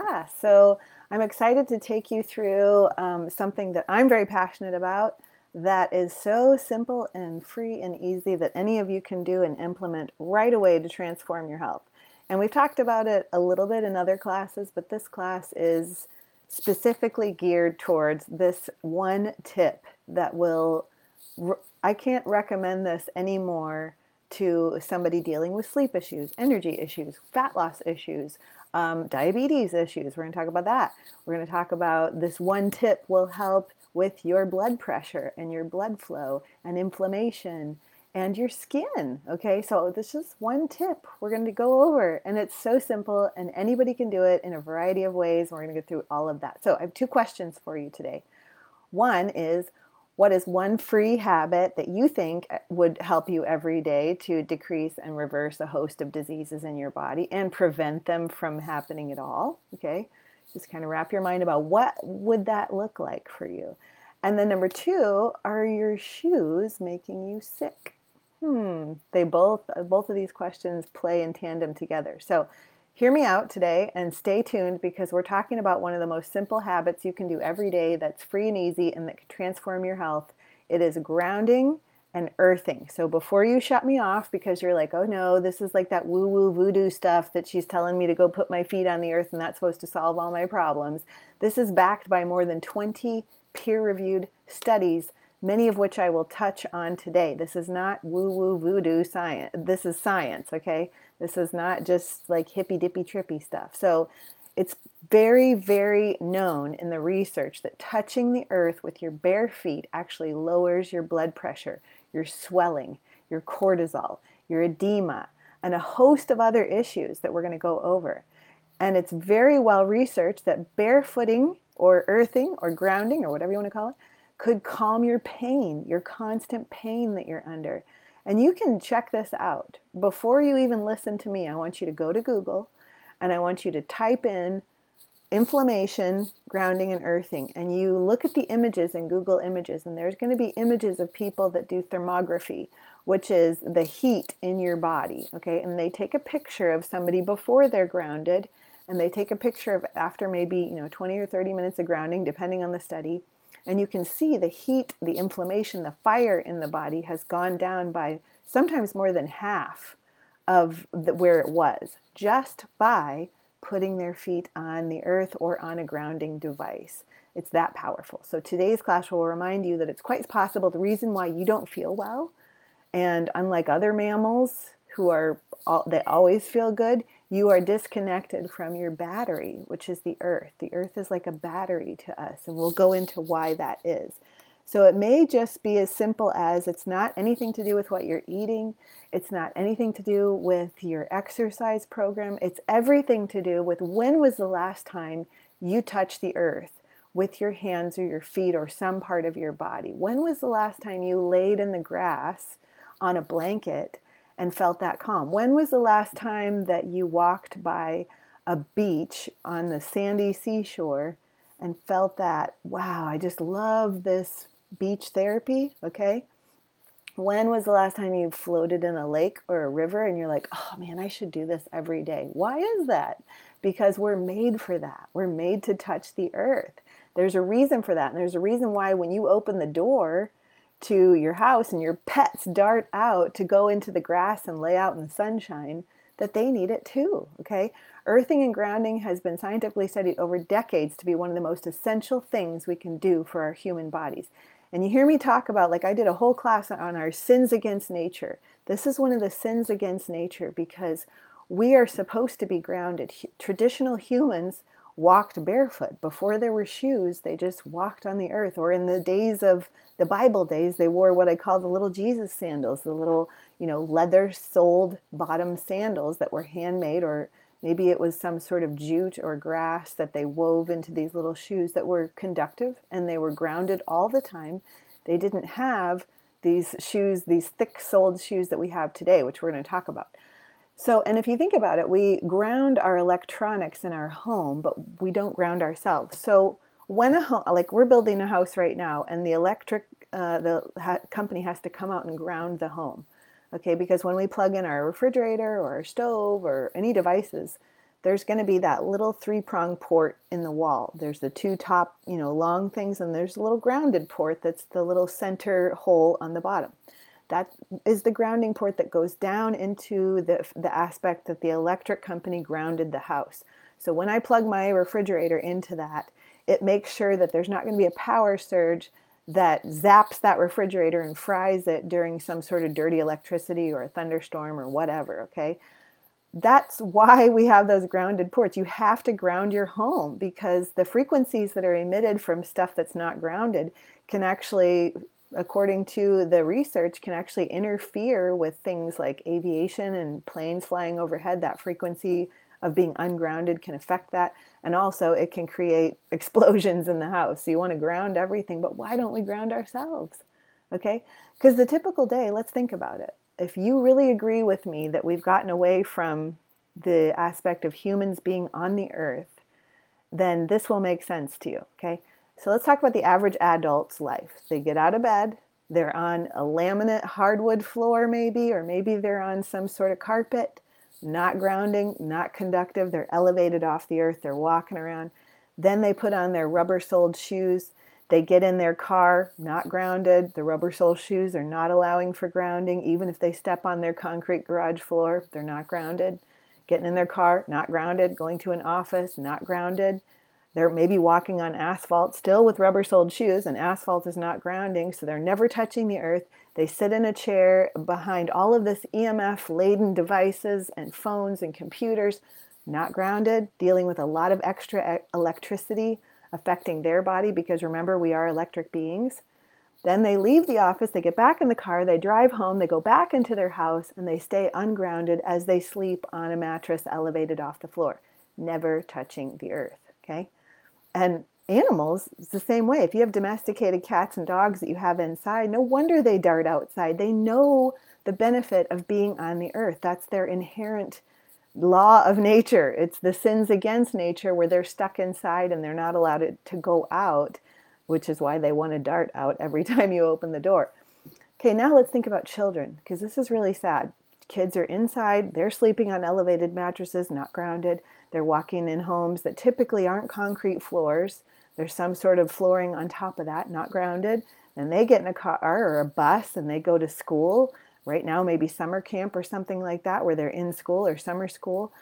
class. So I'm excited to take you through um, something that I'm very passionate about that is so simple and free and easy that any of you can do and implement right away to transform your health. And we've talked about it a little bit in other classes, but this class is specifically geared towards this one tip that will, I can't recommend this anymore to somebody dealing with sleep issues, energy issues, fat loss issues, um, diabetes issues. We're going to talk about that. We're going to talk about this one tip will help with your blood pressure and your blood flow and inflammation and your skin. Okay, so this is one tip we're going to go over, and it's so simple, and anybody can do it in a variety of ways. We're going to go through all of that. So, I have two questions for you today. One is, what is one free habit that you think uh, would help you every day to decrease and reverse a host of diseases in your body and prevent them from happening at all? Okay, just kind of wrap your mind about what would that look like for you. And then number two, are your shoes making you sick? Hmm, they both both of these questions play in tandem together. So hear me out today and stay tuned because we're talking about one of the most simple habits you can do every day that's free and easy and that can transform your health. It is grounding and earthing. So before you shut me off because you're like, oh no, this is like that woo woo voodoo stuff that she's telling me to go put my feet on the earth and that's supposed to solve all my problems. This is backed by more than 20 peer reviewed studies many of which I will touch on today. This is not woo woo voodoo science. This is science, okay? This is not just like hippy dippy trippy stuff. So it's very, very known in the research that touching the earth with your bare feet actually lowers your blood pressure, your swelling, your cortisol, your edema, and a host of other issues that we're going to go over. And it's very well researched that barefooting or earthing or grounding or whatever you want to call it could calm your pain, your constant pain that you're under. And you can check this out. Before you even listen to me, I want you to go to Google and I want you to type in inflammation, grounding, and earthing. And you look at the images in Google Images, and there's going to be images of people that do thermography, which is the heat in your body. Okay. And they take a picture of somebody before they're grounded, and they take a picture of after maybe, you know, 20 or 30 minutes of grounding, depending on the study and you can see the heat, the inflammation, the fire in the body has gone down by sometimes more than half of the, where it was just by putting their feet on the earth or on a grounding device. It's that powerful. So today's class will remind you that it's quite possible the reason why you don't feel well, and unlike other mammals who are all, they always feel good, you are disconnected from your battery, which is the earth. The earth is like a battery to us, and we'll go into why that is. So it may just be as simple as it's not anything to do with what you're eating, it's not anything to do with your exercise program, it's everything to do with when was the last time you touched the earth with your hands or your feet or some part of your body. When was the last time you laid in the grass on a blanket and felt that calm. When was the last time that you walked by a beach on the sandy seashore and felt that, wow, I just love this beach therapy? Okay. When was the last time you floated in a lake or a river and you're like, oh man, I should do this every day? Why is that? Because we're made for that. We're made to touch the earth. There's a reason for that. And there's a reason why when you open the door, to your house and your pets dart out to go into the grass and lay out in the sunshine, that they need it too. Okay. Earthing and grounding has been scientifically studied over decades to be one of the most essential things we can do for our human bodies. And you hear me talk about, like I did a whole class on our sins against nature. This is one of the sins against nature because we are supposed to be grounded. Traditional humans walked barefoot. Before there were shoes, they just walked on the earth. Or in the days of the Bible days, they wore what I call the little Jesus sandals, the little, you know, leather soled bottom sandals that were handmade, or maybe it was some sort of jute or grass that they wove into these little shoes that were conductive and they were grounded all the time. They didn't have these shoes, these thick soled shoes that we have today, which we're going to talk about. So, and if you think about it, we ground our electronics in our home, but we don't ground ourselves. So, when a home, like we're building a house right now, and the electric, uh, the ha- company has to come out and ground the home, okay? Because when we plug in our refrigerator or our stove or any devices, there's going to be that little three prong port in the wall. There's the two top, you know, long things, and there's a little grounded port that's the little center hole on the bottom. That is the grounding port that goes down into the, the aspect that the electric company grounded the house. So when I plug my refrigerator into that, it makes sure that there's not going to be a power surge that zaps that refrigerator and fries it during some sort of dirty electricity or a thunderstorm or whatever, okay? That's why we have those grounded ports. You have to ground your home because the frequencies that are emitted from stuff that's not grounded can actually according to the research, can actually interfere with things like aviation and planes flying overhead. That frequency of being ungrounded can affect that. And also, it can create explosions in the house. So, you want to ground everything, but why don't we ground ourselves? Okay? Because the typical day, let's think about it. If you really agree with me that we've gotten away from the aspect of humans being on the earth, then this will make sense to you. Okay? So let's talk about the average adult's life. They get out of bed, they're on a laminate hardwood floor, maybe, or maybe they're on some sort of carpet, not grounding, not conductive. They're elevated off the earth, they're walking around. Then they put on their rubber soled shoes. They get in their car, not grounded. The rubber soled shoes are not allowing for grounding. Even if they step on their concrete garage floor, they're not grounded. Getting in their car, not grounded. Going to an office, not grounded they're maybe walking on asphalt still with rubber soled shoes, and asphalt is not grounding, so they're never touching the earth. They sit in a chair behind all of this EMF laden devices and phones and computers, not grounded, dealing with a lot of extra electricity affecting their body because remember, we are electric beings. Then they leave the office, they get back in the car, they drive home, they go back into their house, and they stay ungrounded as they sleep on a mattress elevated off the floor, never touching the earth. Okay? And animals, it's the same way. If you have domesticated cats and dogs that you have inside, no wonder they dart outside. They know the benefit of being on the earth. That's their inherent law of nature. It's the sins against nature where they're stuck inside and they're not allowed to go out, which is why they want to dart out every time you open the door. Okay, now let's think about children because this is really sad. Kids are inside, they're sleeping on elevated mattresses, not grounded. They're walking in homes that typically aren't concrete floors. There's some sort of flooring on top of that, not grounded. And they get in a car or a bus and they go to school. Right now, maybe summer camp or something like that, where they're in school or summer school.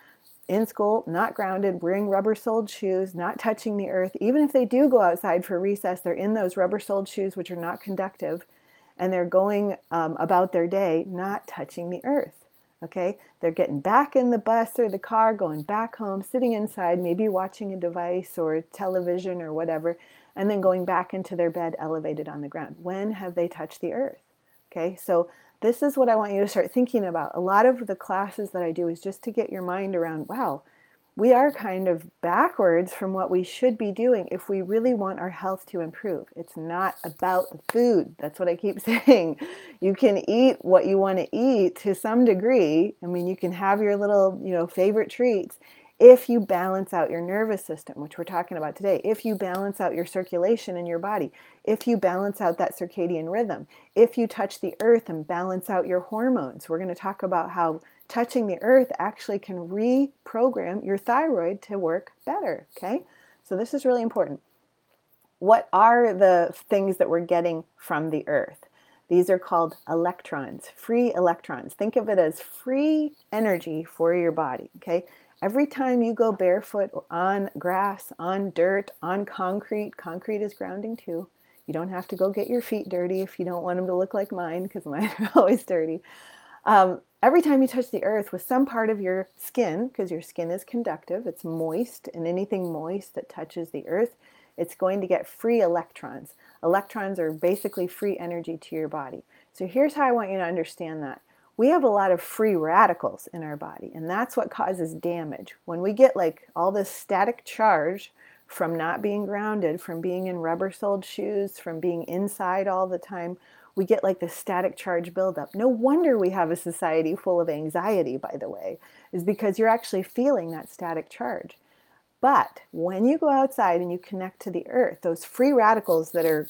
In school, not grounded, wearing rubber soled shoes, not touching the earth. Even if they do go outside for recess, they're in those rubber soled shoes, which are not conductive, and they're going um, about their day not touching the earth. Okay, they're getting back in the bus or the car, going back home, sitting inside, maybe watching a device or television or whatever, and then going back into their bed elevated on the ground. When have they touched the earth? Okay, so this is what I want you to start thinking about. A lot of the classes that I do is just to get your mind around wow, we are kind of backwards from what we should be doing if we really want our health to improve. It's not about the food. That's what I keep saying. You can eat what you want to eat to some degree. I mean, you can have your little, you know, favorite treats if you balance out your nervous system, which we're talking about today, if you balance out your circulation in your body, if you balance out that circadian rhythm, if you touch the earth and balance out your hormones. We're going to talk about how touching the earth actually can reprogram your thyroid to work better. Okay, so this is really important. What are the things that we're getting from the earth? These are called electrons, free electrons. Think of it as free energy for your body. Okay, every time you go barefoot on grass, on dirt, on concrete, concrete is grounding too. You don't have to go get your feet dirty if you don't want them to look like mine because mine are always dirty. Um, every time you touch the earth with some part of your skin, because your skin is conductive, it's moist, and anything moist that touches the earth, it's going to get free electrons. Electrons are basically free energy to your body. So here's how I want you to understand that. We have a lot of free radicals in our body, and that's what causes damage. When we get like all this static charge from not being grounded, from being in rubber soled shoes, from being inside all the time, we get like this static charge buildup. No wonder we have a society full of anxiety, by the way, is because you're actually feeling that static charge. But when you go outside and you connect to the earth, those free radicals that are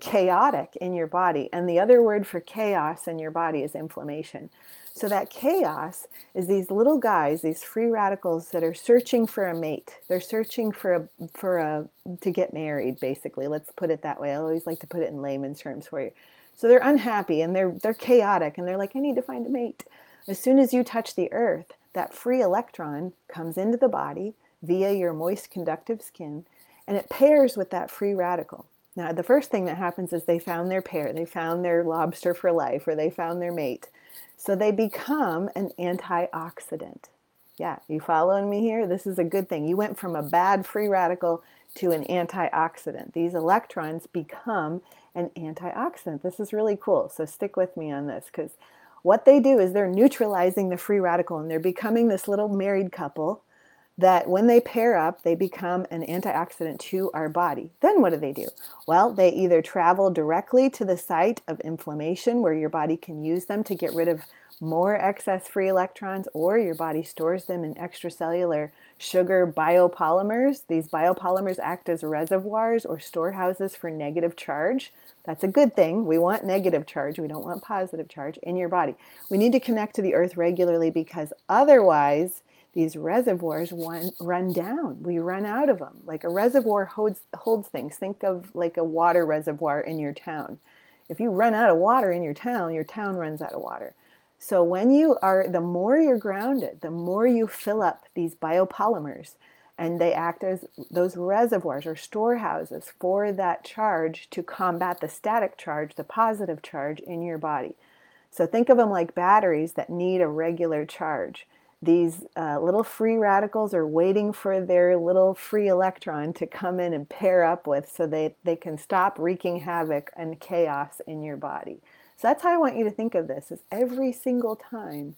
chaotic in your body, and the other word for chaos in your body is inflammation. So that chaos is these little guys, these free radicals that are searching for a mate. They're searching for a for a to get married, basically. Let's put it that way. I always like to put it in layman's terms for you. So they're unhappy and they're they're chaotic and they're like, I need to find a mate. As soon as you touch the earth, that free electron comes into the body via your moist conductive skin and it pairs with that free radical. Now, the first thing that happens is they found their pair, they found their lobster for life, or they found their mate. So they become an antioxidant. Yeah, you following me here? This is a good thing. You went from a bad free radical to an antioxidant. These electrons become an antioxidant. This is really cool. So stick with me on this because what they do is they're neutralizing the free radical and they're becoming this little married couple that when they pair up, they become an antioxidant to our body. Then what do they do? Well, they either travel directly to the site of inflammation where your body can use them to get rid of more excess free electrons, or your body stores them in extracellular sugar biopolymers. These biopolymers act as reservoirs or storehouses for negative charge. That's a good thing. We want negative charge. We don't want positive charge in your body. We need to connect to the earth regularly because otherwise, these reservoirs run, run down. We run out of them. Like a reservoir holds, holds things. Think of like a water reservoir in your town. If you run out of water in your town, your town runs out of water. So when you are, the more you're grounded, the more you fill up these biopolymers and they act as those reservoirs or storehouses for that charge to combat the static charge, the positive charge in your body. So think of them like batteries that need a regular charge these uh, little free radicals are waiting for their little free electron to come in and pair up with so they, they can stop wreaking havoc and chaos in your body. So that's how I want you to think of this is every single time,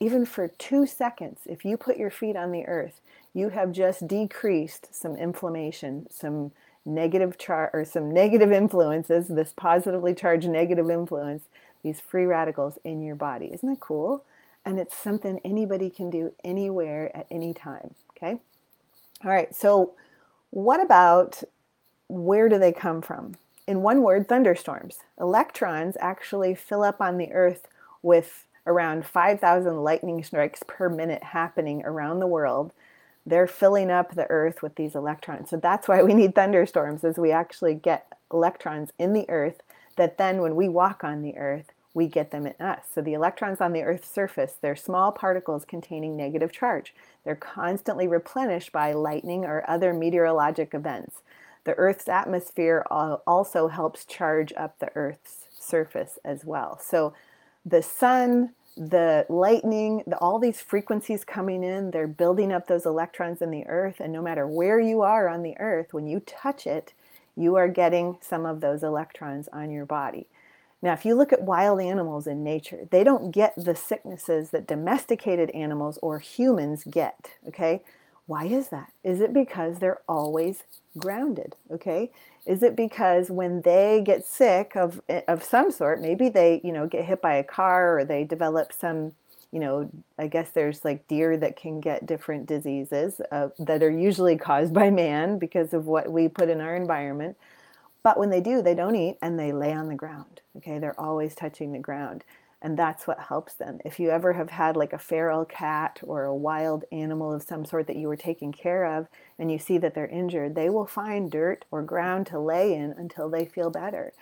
even for two seconds, if you put your feet on the earth, you have just decreased some inflammation, some negative char or some negative influences, this positively charged negative influence, these free radicals in your body. Isn't that cool? and it's something anybody can do anywhere at any time. Okay. All right. So, what about where do they come from? In one word, thunderstorms. Electrons actually fill up on the Earth with around 5,000 lightning strikes per minute happening around the world. They're filling up the Earth with these electrons. So that's why we need thunderstorms, as we actually get electrons in the Earth that then, when we walk on the Earth, we get them in us. So the electrons on the Earth's surface, they're small particles containing negative charge. They're constantly replenished by lightning or other meteorologic events. The Earth's atmosphere also helps charge up the Earth's surface as well. So the sun, the lightning, the, all these frequencies coming in, they're building up those electrons in the Earth. And no matter where you are on the Earth, when you touch it, you are getting some of those electrons on your body. Now, if you look at wild animals in nature, they don't get the sicknesses that domesticated animals or humans get, okay? Why is that? Is it because they're always grounded, okay? Is it because when they get sick of of some sort, maybe they, you know, get hit by a car or they develop some, you know, I guess there's like deer that can get different diseases uh, that are usually caused by man because of what we put in our environment. But when they do, they don't eat and they lay on the ground. Okay, they're always touching the ground. And that's what helps them. If you ever have had like a feral cat or a wild animal of some sort that you were taking care of and you see that they're injured, they will find dirt or ground to lay in until they feel better.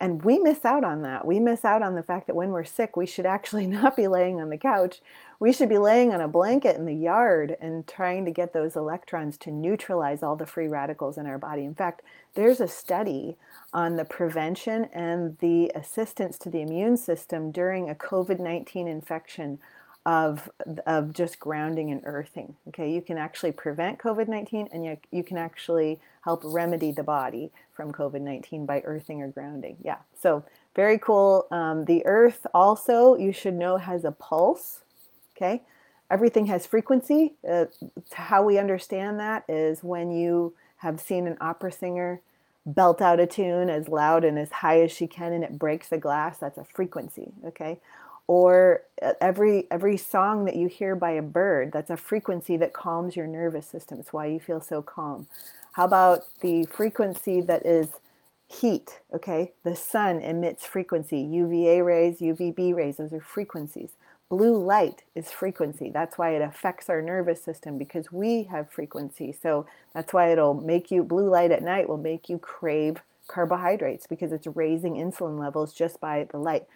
And we miss out on that. We miss out on the fact that when we're sick, we should actually not be laying on the couch. We should be laying on a blanket in the yard and trying to get those electrons to neutralize all the free radicals in our body. In fact, there's a study on the prevention and the assistance to the immune system during a COVID 19 infection of, of just grounding and earthing. Okay, you can actually prevent COVID 19 and you, you can actually help remedy the body from COVID 19 by earthing or grounding. Yeah, so very cool. Um, the earth also, you should know, has a pulse. Okay, everything has frequency. Uh, how we understand that is when you have seen an opera singer belt out a tune as loud and as high as she can and it breaks the glass, that's a frequency. Okay or uh, every every song that you hear by a bird that's a frequency that calms your nervous system it's why you feel so calm how about the frequency that is heat okay? The sun emits frequency. Uva rays uvb rays those are frequencies. Blue light is frequency. That's why it affects our nervous system because we have frequency. So that's why it'll make you blue light at night will make you crave carbohydrates because it's raising insulin levels just by the light.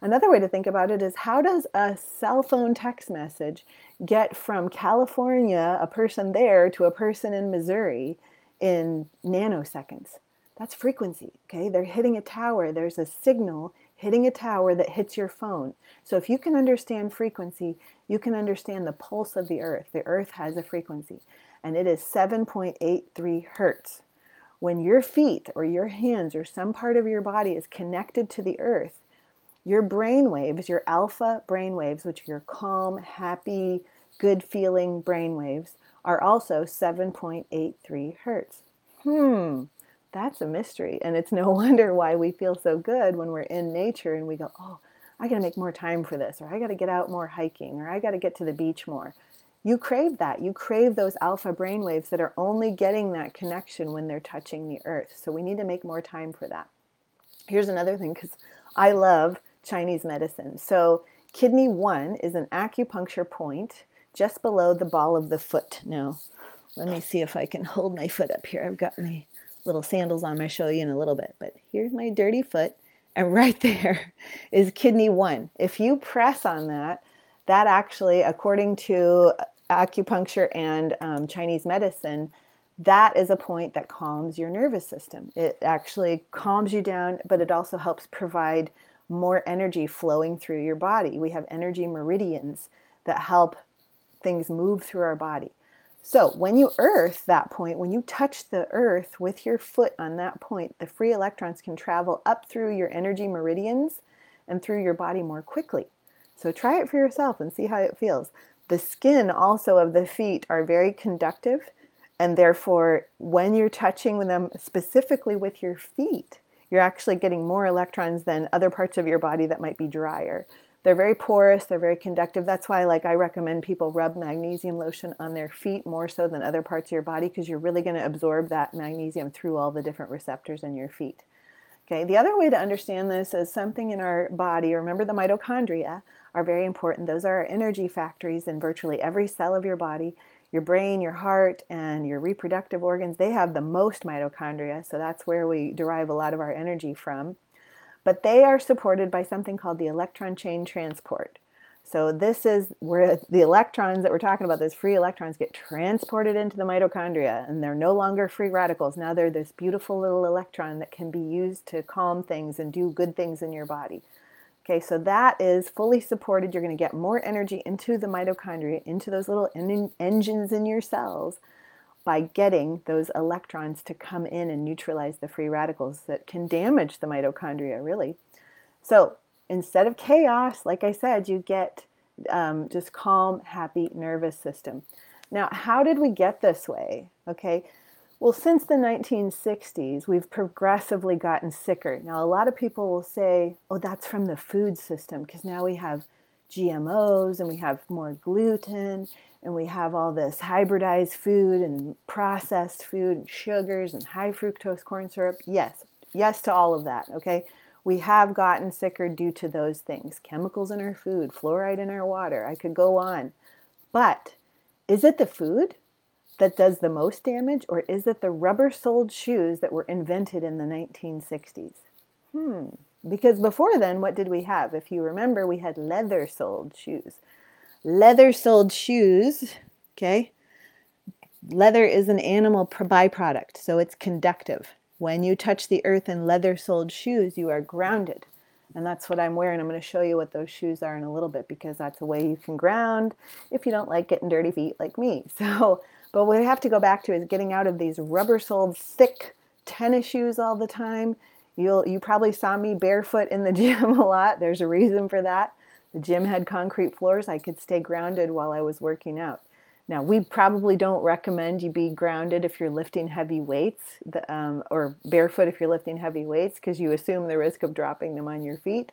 Another way to think about it is how does a cell phone text message get from California, a person there, to a person in Missouri in nanoseconds? That's frequency, okay? They're hitting a tower. There's a signal hitting a tower that hits your phone. So if you can understand frequency, you can understand the pulse of the earth. The earth has a frequency, and it is 7.83 hertz. When your feet or your hands or some part of your body is connected to the earth, your brain waves, your alpha brain waves, which are your calm, happy, good feeling brain waves, are also 7.83 hertz. Hmm, that's a mystery. And it's no wonder why we feel so good when we're in nature and we go, oh, I got to make more time for this, or I got to get out more hiking, or I got to get to the beach more. You crave that. You crave those alpha brainwaves that are only getting that connection when they're touching the earth. So we need to make more time for that. Here's another thing because I love Chinese medicine. So, kidney one is an acupuncture point just below the ball of the foot. Now, let me see if I can hold my foot up here. I've got my little sandals on. I'll show you in a little bit, but here's my dirty foot. And right there is kidney one. If you press on that, that actually, according to acupuncture and um, Chinese medicine, that is a point that calms your nervous system. It actually calms you down, but it also helps provide more energy flowing through your body. We have energy meridians that help things move through our body. So, when you earth that point, when you touch the earth with your foot on that point, the free electrons can travel up through your energy meridians and through your body more quickly. So, try it for yourself and see how it feels. The skin also of the feet are very conductive, and therefore, when you're touching them specifically with your feet, you're actually getting more electrons than other parts of your body that might be drier. They're very porous, they're very conductive. That's why like I recommend people rub magnesium lotion on their feet more so than other parts of your body because you're really going to absorb that magnesium through all the different receptors in your feet. Okay, the other way to understand this is something in our body, remember the mitochondria are very important. Those are our energy factories in virtually every cell of your body your brain, your heart, and your reproductive organs, they have the most mitochondria. So that's where we derive a lot of our energy from. But they are supported by something called the electron chain transport. So this is where the electrons that we're talking about, those free electrons, get transported into the mitochondria, and they're no longer free radicals. Now they're this beautiful little electron that can be used to calm things and do good things in your body. Okay, so that is fully supported. You're going to get more energy into the mitochondria, into those little en- engines in your cells by getting those electrons to come in and neutralize the free radicals that can damage the mitochondria, really. So instead of chaos, like I said, you get um, just calm, happy nervous system. Now, how did we get this way? Okay, well, since the 1960s, we've progressively gotten sicker. Now, a lot of people will say, oh, that's from the food system, because now we have GMOs and we have more gluten and we have all this hybridized food and processed food and sugars and high fructose corn syrup. Yes, yes to all of that, okay? We have gotten sicker due to those things chemicals in our food, fluoride in our water. I could go on. But is it the food? that does the most damage, or is it the rubber soled shoes that were invented in the 1960s? Hmm. Because before then, what did we have? If you remember, we had leather soled shoes. Leather soled shoes, okay? Leather is an animal byproduct, so it's conductive. When you touch the earth in leather soled shoes, you are grounded. And that's what I'm wearing. I'm going to show you what those shoes are in a little bit because that's a way you can ground if you don't like getting dirty feet like me. So but what we have to go back to is getting out of these rubber soled thick tennis shoes all the time. You'll you probably saw me barefoot in the gym a lot. There's a reason for that. The gym had concrete floors. I could stay grounded while I was working out. Now, we probably don't recommend you be grounded if you're lifting heavy weights, um, or barefoot if you're lifting heavy weights, because you assume the risk of dropping them on your feet.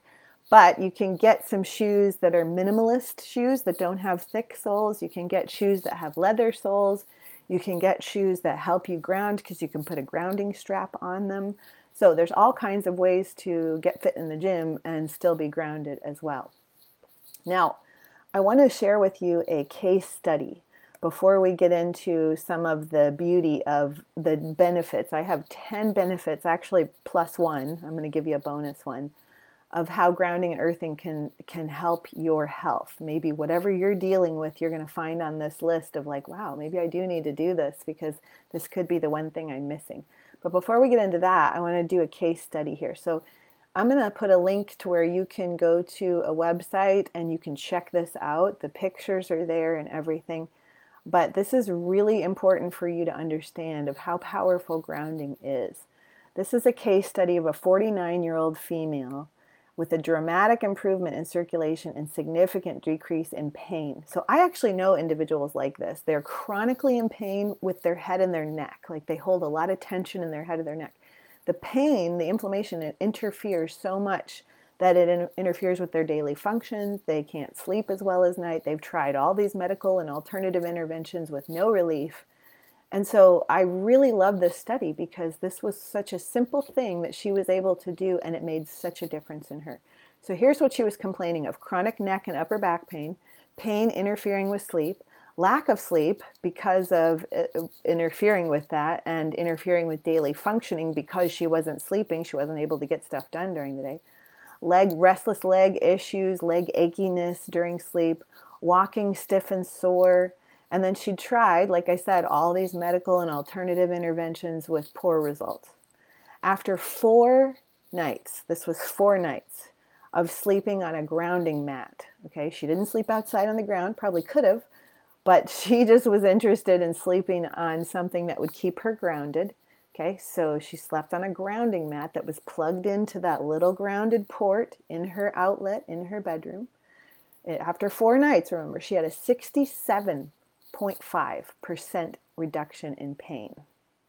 But you can get some shoes that are minimalist shoes that don't have thick soles. You can get shoes that have leather soles. You can get shoes that help you ground because you can put a grounding strap on them. So there's all kinds of ways to get fit in the gym and still be grounded as well. Now, I want to share with you a case study before we get into some of the beauty of the benefits. I have 10 benefits, actually plus one. I'm going to give you a bonus one of how grounding and earthing can can help your health. Maybe whatever you're dealing with, you're going to find on this list of like, wow, maybe I do need to do this because this could be the one thing I'm missing. But before we get into that, I want to do a case study here. So I'm going to put a link to where you can go to a website and you can check this out. The pictures are there and everything. But this is really important for you to understand of how powerful grounding is. This is a case study of a 49 year old female with a dramatic improvement in circulation and significant decrease in pain. So I actually know individuals like this. They're chronically in pain with their head and their neck, like they hold a lot of tension in their head and their neck the pain, the inflammation, it interferes so much that it in- interferes with their daily functions. They can't sleep as well as night. They've tried all these medical and alternative interventions with no relief. And so I really love this study because this was such a simple thing that she was able to do and it made such a difference in her. So here's what she was complaining of chronic neck and upper back pain, pain interfering with sleep, lack of sleep because of uh, interfering with that and interfering with daily functioning because she wasn't sleeping. She wasn't able to get stuff done during the day. Leg, restless leg issues, leg achiness during sleep, walking stiff and sore. And then she tried, like I said, all these medical and alternative interventions with poor results. After four nights, this was four nights of sleeping on a grounding mat. Okay, she didn't sleep outside on the ground, probably could have, but she just was interested in sleeping on something that would keep her grounded. Okay, so she slept on a grounding mat that was plugged into that little grounded port in her outlet in her bedroom. After four nights, remember, she had a 67.5% reduction in pain.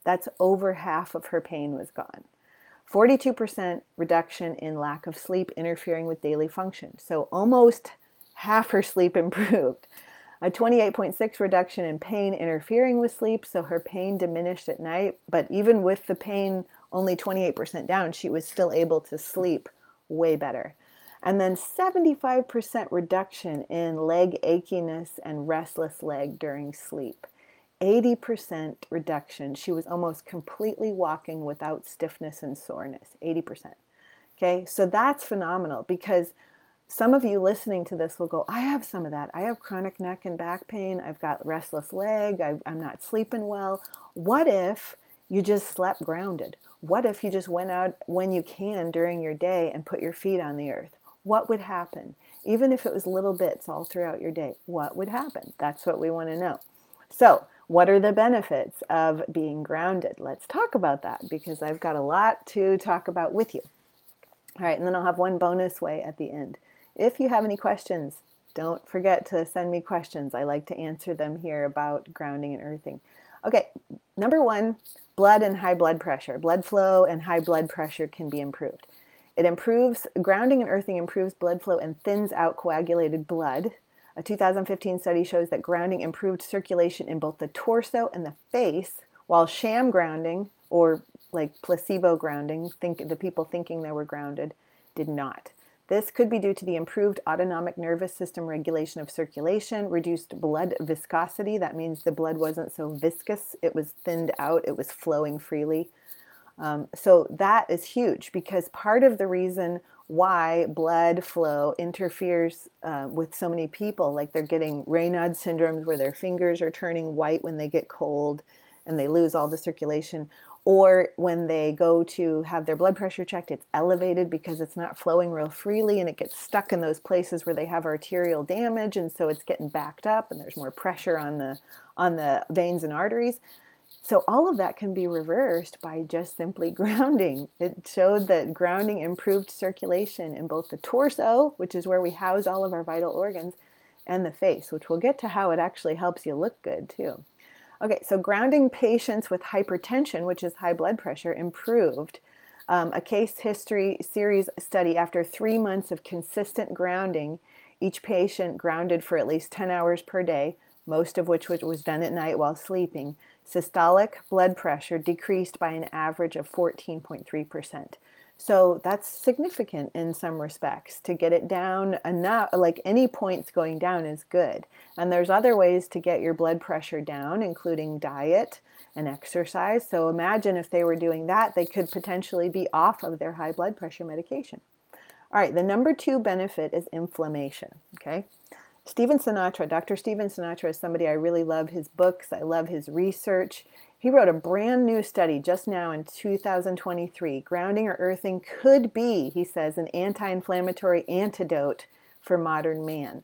That's over half of her pain was gone. 42% reduction in lack of sleep interfering with daily function. So almost half her sleep improved a 28.6 reduction in pain interfering with sleep, so her pain diminished at night. But even with the pain only 28% down, she was still able to sleep way better. And then 75% reduction in leg achiness and restless leg during sleep. 80% reduction. She was almost completely walking without stiffness and soreness. 80%. Okay, so that's phenomenal because some of you listening to this will go, I have some of that. I have chronic neck and back pain. I've got restless leg. I, am not sleeping well. What if you just slept grounded? What if you just went out when you can during your day and put your feet on the earth? What would happen? Even if it was little bits all throughout your day, what would happen? That's what we want to know. So, what are the benefits of being grounded? Let's talk about that because I've got a lot to talk about with you. All right, and then I'll have one bonus way at the end. If you have any questions, don't forget to send me questions. I like to answer them here about grounding and earthing. Okay, number one, blood and high blood pressure. Blood flow and high blood pressure can be improved. It improves, grounding and earthing improves blood flow and thins out coagulated blood. A 2015 study shows that grounding improved circulation in both the torso and the face, while sham grounding, or like placebo grounding, think the people thinking they were grounded, did not. This could be due to the improved autonomic nervous system regulation of circulation, reduced blood viscosity. That means the blood wasn't so viscous, it was thinned out, it was flowing freely. Um, so that is huge because part of the reason why blood flow interferes uh, with so many people, like they're getting Raynaud syndromes where their fingers are turning white when they get cold and they lose all the circulation, or when they go to have their blood pressure checked, it's elevated because it's not flowing real freely and it gets stuck in those places where they have arterial damage and so it's getting backed up and there's more pressure on the on the veins and arteries. So all of that can be reversed by just simply grounding. It showed that grounding improved circulation in both the torso, which is where we house all of our vital organs, and the face, which we'll get to how it actually helps you look good too. Okay, so grounding patients with hypertension, which is high blood pressure, improved Um, a case history series study after three months of consistent grounding, each patient grounded for at least 10 hours per day, most of which was done at night while sleeping. Systolic blood pressure decreased by an average of 14.3%. So that's significant in some respects. To get it down enough, like any points going down is good. And there's other ways to get your blood pressure down, including diet and exercise. So imagine if they were doing that, they could potentially be off of their high blood pressure medication. All right, the number two benefit is inflammation. Okay. Stephen Sinatra, Dr. Stephen Sinatra is somebody I really love his books, I love his research. He wrote a brand new study just now in 2023. Grounding or earthing could be, he says, an anti inflammatory antidote for modern man.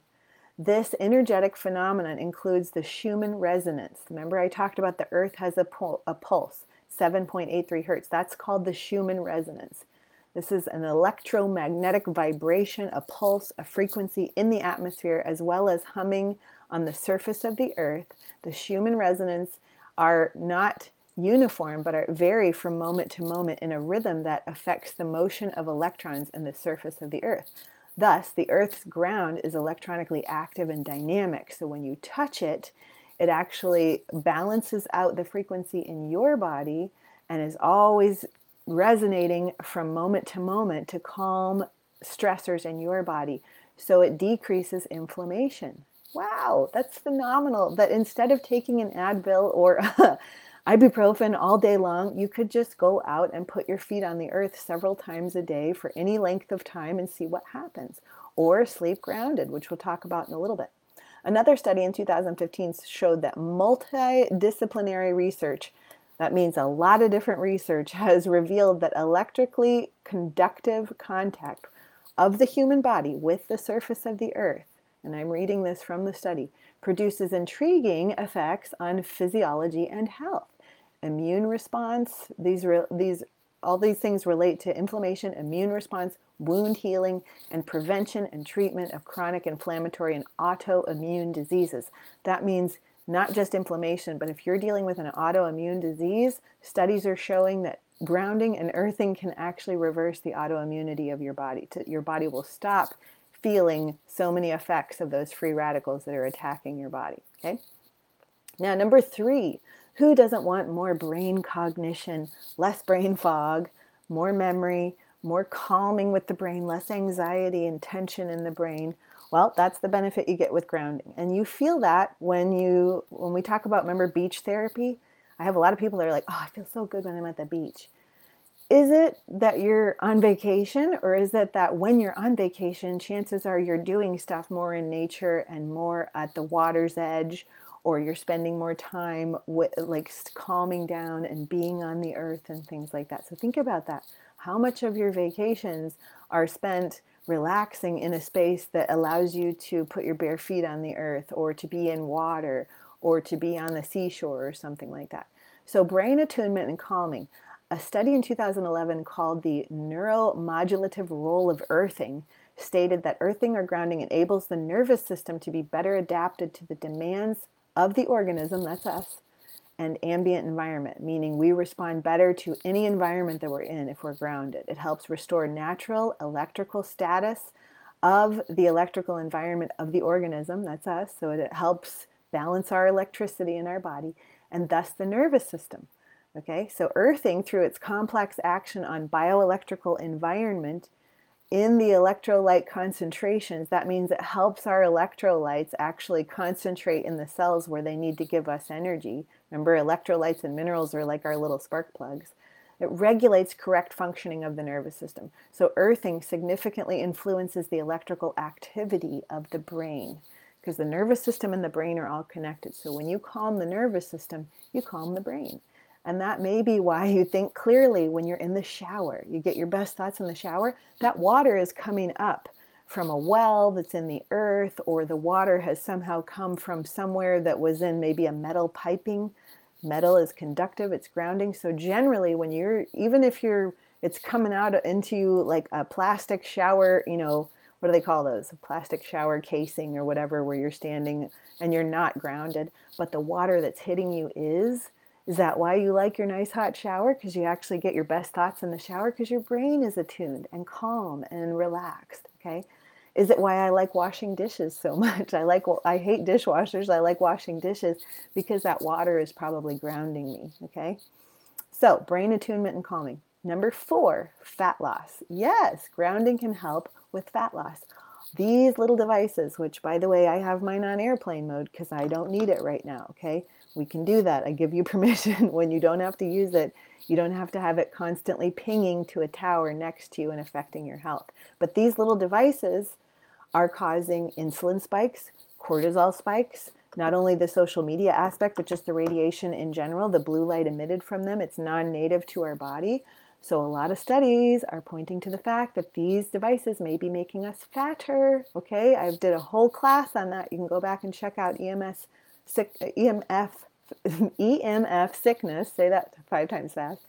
This energetic phenomenon includes the Schumann resonance. Remember, I talked about the earth has a, pul- a pulse, 7.83 hertz. That's called the Schumann resonance. This is an electromagnetic vibration, a pulse, a frequency in the atmosphere, as well as humming on the surface of the earth. The Schumann resonance are not uniform but are vary from moment to moment in a rhythm that affects the motion of electrons in the surface of the earth. Thus, the earth's ground is electronically active and dynamic. So when you touch it, it actually balances out the frequency in your body and is always resonating from moment to moment to calm stressors in your body. So it decreases inflammation wow, that's phenomenal. That instead of taking an Advil or ibuprofen all day long, you could just go out and put your feet on the earth several times a day for any length of time and see what happens. Or sleep grounded, which we'll talk about in a little bit. Another study in 2015 showed that multidisciplinary research, that means a lot of different research, has revealed that electrically conductive contact of the human body with the surface of the earth and I'm reading this from the study, produces intriguing effects on physiology and health. Immune response, these, re, these, all these things relate to inflammation, immune response, wound healing, and prevention and treatment of chronic inflammatory and autoimmune diseases. That means not just inflammation, but if you're dealing with an autoimmune disease, studies are showing that grounding and earthing can actually reverse the autoimmunity of your body. Your body will stop feeling so many effects of those free radicals that are attacking your body. Okay. Now, number three, who doesn't want more brain cognition, less brain fog, more memory, more calming with the brain, less anxiety and tension in the brain? Well, that's the benefit you get with grounding. And you feel that when you when we talk about remember beach therapy, I have a lot of people that are like, "Oh, I feel so good when I'm at the beach." is it that you're on vacation or is it that when you're on vacation chances are you're doing stuff more in nature and more at the water's edge or you're spending more time with like calming down and being on the earth and things like that so think about that how much of your vacations are spent relaxing in a space that allows you to put your bare feet on the earth or to be in water or to be on the seashore or something like that. So brain attunement and calming. A study in 2011 called the neuromodulative role of earthing stated that earthing or grounding enables the nervous system to be better adapted to the demands of the organism, that's us, and ambient environment, meaning we respond better to any environment that we're in if we're grounded. It helps restore natural electrical status of the electrical environment of the organism, that's us, so it helps balance our electricity in our body and thus the nervous system. Okay, so earthing through its complex action on bioelectrical environment in the electrolyte concentrations, that means it helps our electrolytes actually concentrate in the cells where they need to give us energy. Remember, electrolytes and minerals are like our little spark plugs. It regulates correct functioning of the nervous system. So, earthing significantly influences the electrical activity of the brain because the nervous system and the brain are all connected. So, when you calm the nervous system, you calm the brain. And that may be why you think clearly when you're in the shower. You get your best thoughts in the shower. That water is coming up from a well that's in the earth, or the water has somehow come from somewhere that was in maybe a metal piping. Metal is conductive, it's grounding. So, generally, when you're, even if you're, it's coming out into like a plastic shower, you know, what do they call those? A plastic shower casing or whatever, where you're standing and you're not grounded, but the water that's hitting you is Is that why you like your nice hot shower? Because you actually get your best thoughts in the shower because your brain is attuned and calm and relaxed. Okay. Is it why I like washing dishes so much? I like I hate dishwashers. I like washing dishes because that water is probably grounding me. Okay. So brain attunement and calming. Number four, fat loss. Yes, grounding can help with fat loss. These little devices, which by the way, I have mine on airplane mode because I don't need it right now. Okay we can do that. I give you permission when you don't have to use it. You don't have to have it constantly pinging to a tower next to you and affecting your health. But these little devices are causing insulin spikes, cortisol spikes, not only the social media aspect, but just the radiation in general, the blue light emitted from them. It's non native to our body. So, a lot of studies are pointing to the fact that these devices may be making us fatter. Okay, I did a whole class on that. You can go back and check out EMS, EMF EMF sickness, say that five times fast,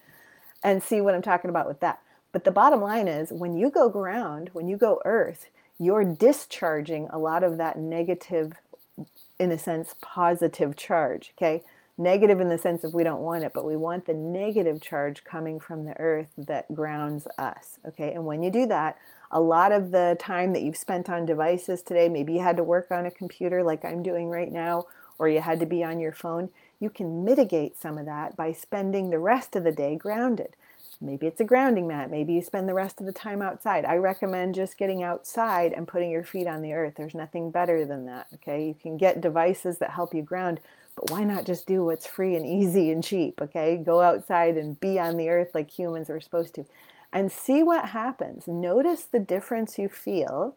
and see what I'm talking about with that. But the bottom line is when you go ground, when you go earth, you're discharging a lot of that negative, in a sense, positive charge. Okay. Negative in the sense of we don't want it, but we want the negative charge coming from the earth that grounds us. Okay. And when you do that, a lot of the time that you've spent on devices today, maybe you had to work on a computer like I'm doing right now, or you had to be on your phone, you can mitigate some of that by spending the rest of the day grounded. Maybe it's a grounding mat. Maybe you spend the rest of the time outside. I recommend just getting outside and putting your feet on the earth. There's nothing better than that. Okay. You can get devices that help you ground, but why not just do what's free and easy and cheap? Okay. Go outside and be on the earth like humans are supposed to and see what happens. Notice the difference you feel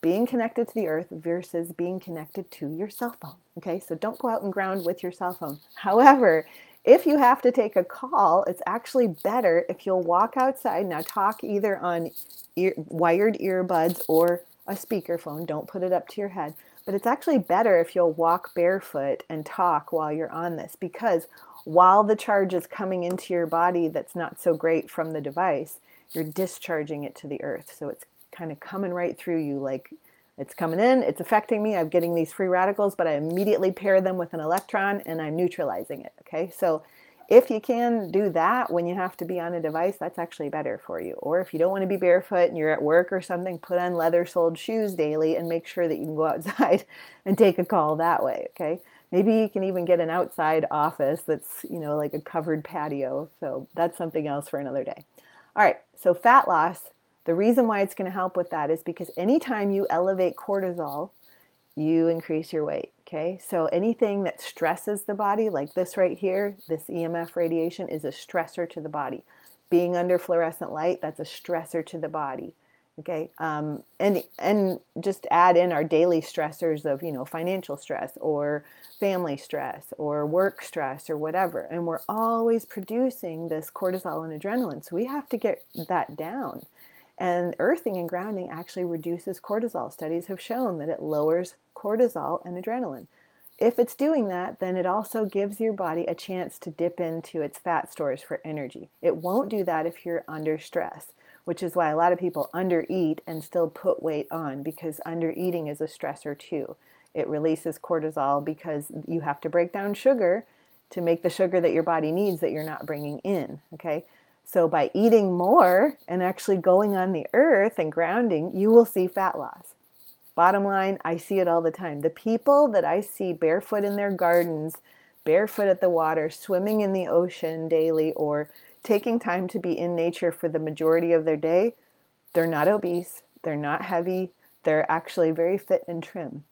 being connected to the earth versus being connected to your cell phone. Okay, so don't go out and ground with your cell phone. However, if you have to take a call, it's actually better if you'll walk outside. Now, talk either on ear, wired earbuds or a speakerphone. Don't put it up to your head. But it's actually better if you'll walk barefoot and talk while you're on this because while the charge is coming into your body that's not so great from the device, you're discharging it to the earth. So it's kind of coming right through you like it's coming in, it's affecting me, I'm getting these free radicals, but I immediately pair them with an electron and I'm neutralizing it. Okay, so if you can do that when you have to be on a device, that's actually better for you. Or if you don't want to be barefoot and you're at work or something, put on leather soled shoes daily and make sure that you can go outside and take a call that way. Okay. Maybe you can even get an outside office that's, you know, like a covered patio. So that's something else for another day. All right. So fat loss the reason why it's going to help with that is because anytime you elevate cortisol, you increase your weight. Okay, so anything that stresses the body, like this right here, this EMF radiation is a stressor to the body. Being under fluorescent light, that's a stressor to the body. Okay, um, and and just add in our daily stressors of you know financial stress or family stress or work stress or whatever, and we're always producing this cortisol and adrenaline. So we have to get that down. And earthing and grounding actually reduces cortisol. Studies have shown that it lowers cortisol and adrenaline. If it's doing that, then it also gives your body a chance to dip into its fat stores for energy. It won't do that if you're under stress, which is why a lot of people undereat and still put weight on because undereating is a stressor too. It releases cortisol because you have to break down sugar to make the sugar that your body needs that you're not bringing in. Okay. So, by eating more and actually going on the earth and grounding, you will see fat loss. Bottom line, I see it all the time. The people that I see barefoot in their gardens, barefoot at the water, swimming in the ocean daily, or taking time to be in nature for the majority of their day, they're not obese, they're not heavy, they're actually very fit and trim.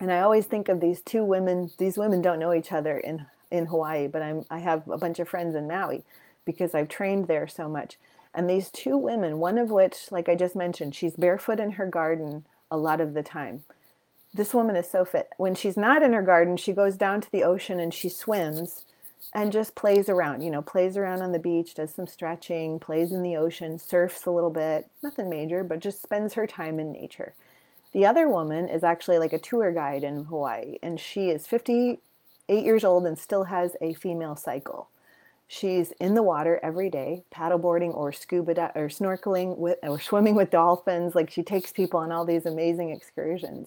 And I always think of these two women, these women don't know each other in, in Hawaii, but I'm, I have a bunch of friends in Maui because I've trained there so much. And these two women, one of which, like I just mentioned, she's barefoot in her garden a lot of the time. This woman is so fit. When she's not in her garden, she goes down to the ocean and she swims and just plays around, you know, plays around on the beach, does some stretching, plays in the ocean, surfs a little bit, nothing major, but just spends her time in nature. The other woman is actually like a tour guide in Hawaii, and she is 58 years old and still has a female cycle. She's in the water every day, paddleboarding or scuba di- or snorkeling with or swimming with dolphins. Like she takes people on all these amazing excursions.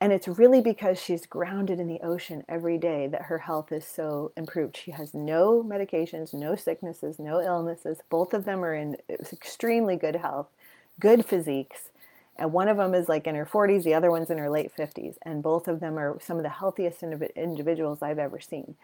And it's really because she's grounded in the ocean every day that her health is so improved. She has no medications, no sicknesses, no illnesses. Both of them are in uh, extremely good health, good physiques. And one of them is like in her 40s, the other one's in her late 50s. And both of them are some of the healthiest individuals I've ever seen.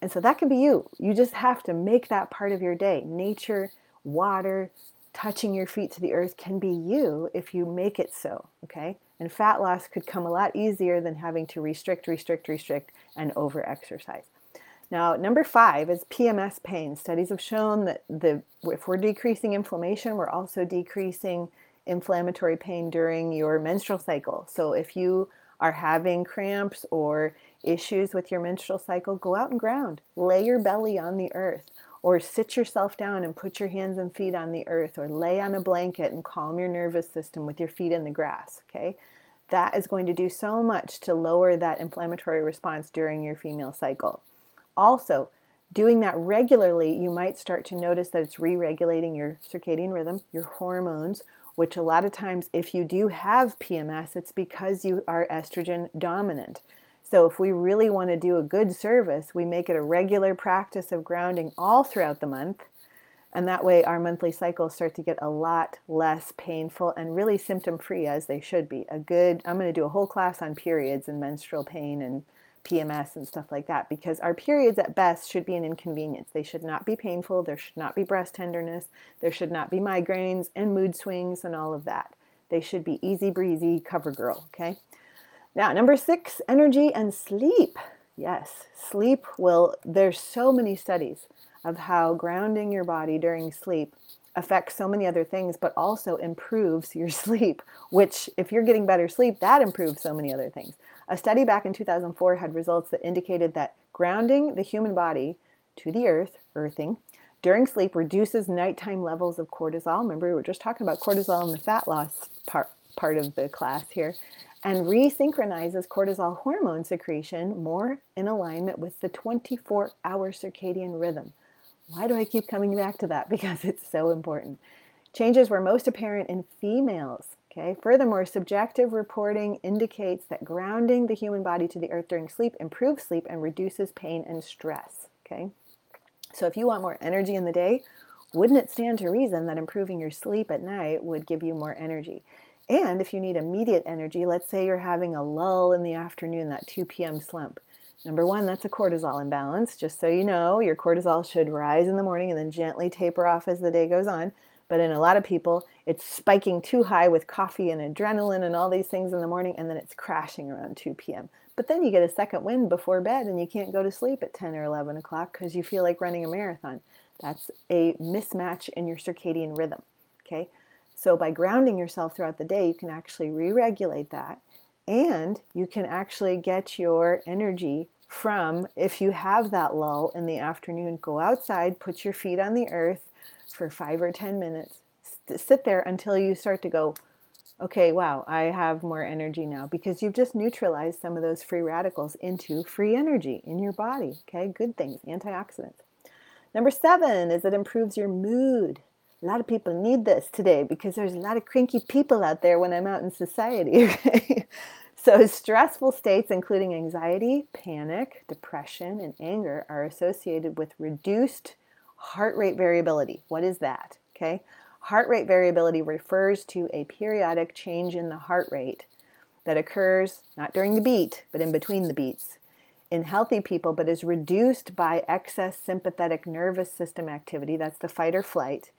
And so that can be you. You just have to make that part of your day. Nature, water, touching your feet to the earth can be you if you make it so. Okay. And fat loss could come a lot easier than having to restrict, restrict, restrict, and over exercise. Now, number five is PMS pain. Studies have shown that the if we're decreasing inflammation, we're also decreasing inflammatory pain during your menstrual cycle. So if you are having cramps or issues with your menstrual cycle, go out and ground. Lay your belly on the earth or sit yourself down and put your hands and feet on the earth or lay on a blanket and calm your nervous system with your feet in the grass, okay? That is going to do so much to lower that inflammatory response during your female cycle. Also, doing that regularly, you might start to notice that it's re regulating your circadian rhythm, your hormones, which a lot of times, if you do have PMS, it's because you are estrogen dominant. So, if we really want to do a good service, we make it a regular practice of grounding all throughout the month. And that way, our monthly cycles start to get a lot less painful and really symptom free as they should be. A good, I'm going to do a whole class on periods and menstrual pain and PMS and stuff like that because our periods at best should be an inconvenience. They should not be painful. There should not be breast tenderness. There should not be migraines and mood swings and all of that. They should be easy breezy cover girl, okay? Now, number six, energy and sleep. Yes, sleep will, there's so many studies of how grounding your body during sleep affects so many other things, but also improves your sleep, which, if you're getting better sleep, that improves so many other things. A study back in 2004 had results that indicated that grounding the human body to the earth, earthing, during sleep reduces nighttime levels of cortisol. Remember, we were just talking about cortisol in the fat loss part, part of the class here and resynchronizes cortisol hormone secretion more in alignment with the 24 hour circadian rhythm. Why do I keep coming back to that? Because it's so important. Changes were most apparent in females. Okay. Furthermore, subjective reporting indicates that grounding the human body to the earth during sleep improves sleep and reduces pain and stress. Okay. So if you want more energy in the day, wouldn't it stand to reason that improving your sleep at night would give you more energy? And if you need immediate energy, let's say you're having a lull in the afternoon, that 2 p.m. slump. Number one, that's a cortisol imbalance. Just so you know, your cortisol should rise in the morning and then gently taper off as the day goes on. But in a lot of people, it's spiking too high with coffee and adrenaline and all these things in the morning, and then it's crashing around 2 p.m. But then you get a second wind before bed and you can't go to sleep at 10 or 11 o'clock because you feel like running a marathon. That's a mismatch in your circadian rhythm. Okay, so by grounding yourself throughout the day, you can actually re regulate that and you can actually get your energy from if you have that lull in the afternoon, go outside, put your feet on the earth for five or 10 minutes, sit there until you start to go, okay, wow, I have more energy now because you've just neutralized some of those free radicals into free energy in your body. Okay, good things, antioxidants. Number seven is it improves your mood a lot of people need this today because there's a lot of cranky people out there when I'm out in society. so, stressful states, including anxiety, panic, depression, and anger, are associated with reduced heart rate variability. What is that? Okay. Heart rate variability refers to a periodic change in the heart rate that occurs not during the beat, but in between the beats in healthy people, but is reduced by excess sympathetic nervous system activity. That's the fight or flight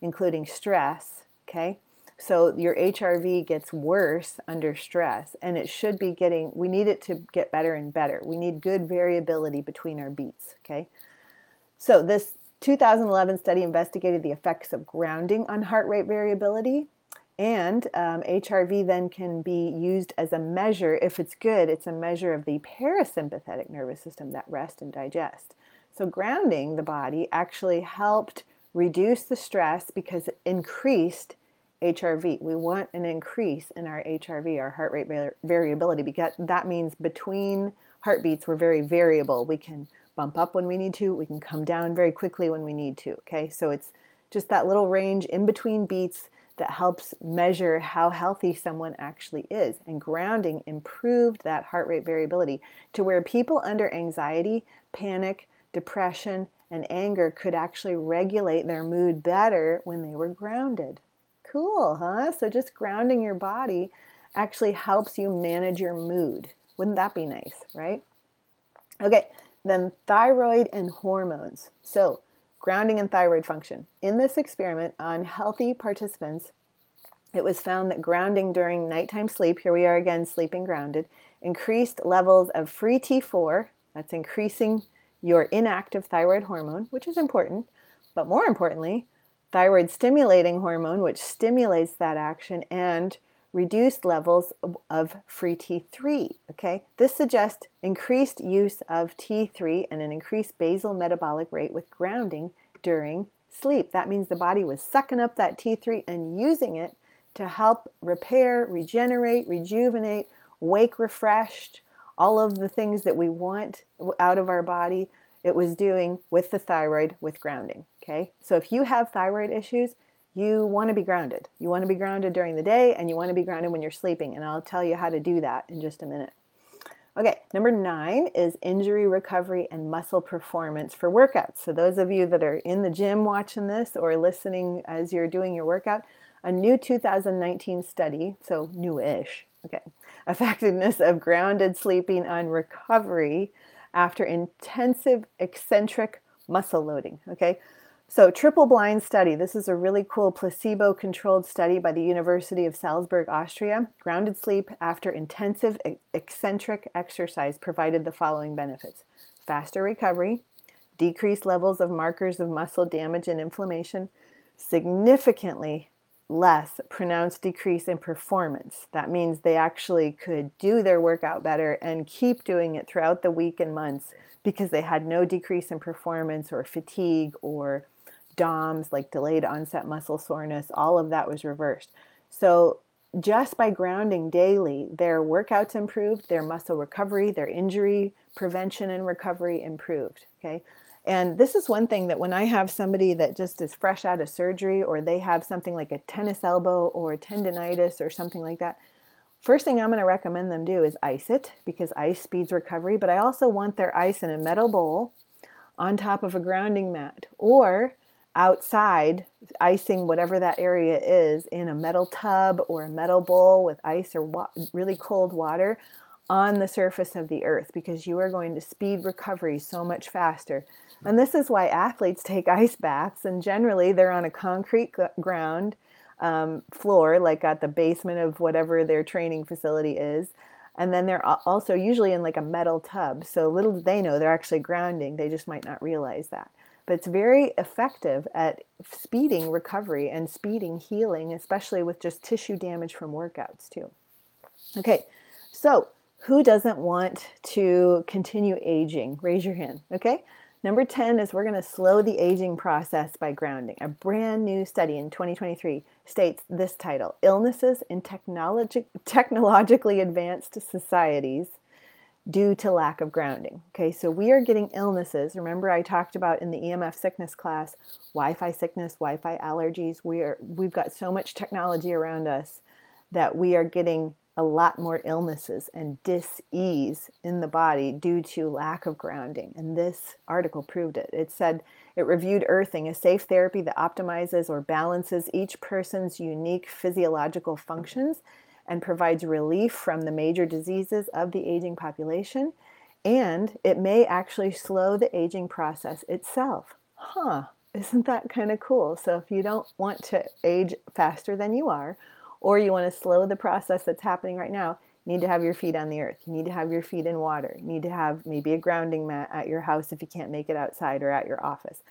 including stress, okay? So your HRV gets worse under stress, and it should be getting, we need it to get better and better. We need good variability between our beats, okay? So this 2011 study investigated the effects of grounding on heart rate variability. And um, HRV then can be used as a measure. If it's good, it's a measure of the parasympathetic nervous system, that rest and digest. So, grounding the body actually helped reduce the stress because increased HRV. We want an increase in our HRV, our heart rate variability, because that means between heartbeats we're very variable. We can bump up when we need to, we can come down very quickly when we need to. Okay, so it's just that little range in between beats that helps measure how healthy someone actually is. And grounding improved that heart rate variability to where people under anxiety, panic, depression, and anger could actually regulate their mood better when they were grounded. Cool, huh? So just grounding your body actually helps you manage your mood. Wouldn't that be nice, right? Okay, then thyroid and hormones. So, grounding and thyroid function. In this experiment on healthy participants, it was found that grounding during nighttime sleep, here we are again sleeping grounded, increased levels of free T4, that's increasing your inactive thyroid hormone, which is important, but more importantly, thyroid stimulating hormone, which stimulates that action, and reduced levels of free T3. Okay, this suggests increased use of T3 and an increased basal metabolic rate with grounding during sleep. That means the body was sucking up that T3 and using it to help repair, regenerate, rejuvenate, wake refreshed, all of the things that we want out of our body. It was doing with the thyroid with grounding. Okay, so if you have thyroid issues, you want to be grounded. You want to be grounded during the day and you want to be grounded when you're sleeping. And I'll tell you how to do that in just a minute. Okay, number nine is injury recovery and muscle performance for workouts. So, those of you that are in the gym watching this or listening as you're doing your workout, a new 2019 study, so newish, okay, effectiveness of grounded sleeping on recovery after intensive eccentric muscle loading. Okay, so, triple blind study. This is a really cool placebo controlled study by the University of Salzburg, Austria. Grounded sleep after intensive eccentric exercise provided the following benefits faster recovery, decreased levels of markers of muscle damage and inflammation, significantly less pronounced decrease in performance. That means they actually could do their workout better and keep doing it throughout the week and months because they had no decrease in performance or fatigue or DOMS, like delayed onset muscle soreness, all of that was reversed. So, just by grounding daily, their workouts improved, their muscle recovery, their injury prevention and recovery improved. Okay. And this is one thing that when I have somebody that just is fresh out of surgery or they have something like a tennis elbow or tendonitis or something like that, first thing I'm going to recommend them do is ice it because ice speeds recovery. But I also want their ice in a metal bowl on top of a grounding mat or outside icing whatever that area is in a metal tub or a metal bowl with ice or wa- really cold water on the surface of the earth because you are going to speed recovery so much faster. And this is why athletes take ice baths, and generally they're on a concrete ground um, floor, like at the basement of whatever their training facility is. And then they're also usually in like a metal tub. So little do they know they're actually grounding, they just might not realize that but it's very effective at speeding recovery and speeding healing, especially with just tissue damage from workouts, too. Okay, so who doesn't want to continue aging? Raise your hand, okay? Number 10 is we're going to slow the aging process by grounding. A brand new study in 2023 states this title Illnesses in technologi- Technologically Advanced Societies due to lack of grounding. Okay, so we are getting illnesses. Remember, I talked about in the EMF sickness class, Wi-Fi sickness, Wi-Fi allergies. We are we've got so much technology around us that we are getting a lot more illnesses and dis-ease in the body due to lack of grounding. And this article proved it. It said it reviewed earthing, a safe therapy that optimizes or balances each person's unique physiological functions and provides relief from the major diseases of the aging population. And it may actually slow the aging process itself. Huh, isn't that kind of cool? So, if you don't want to age faster than you are, or you want to slow the process that's happening right now, you need to have your feet on the earth. You need to have your feet in water. You need to have maybe a grounding mat at your house if you can't make it outside or at your office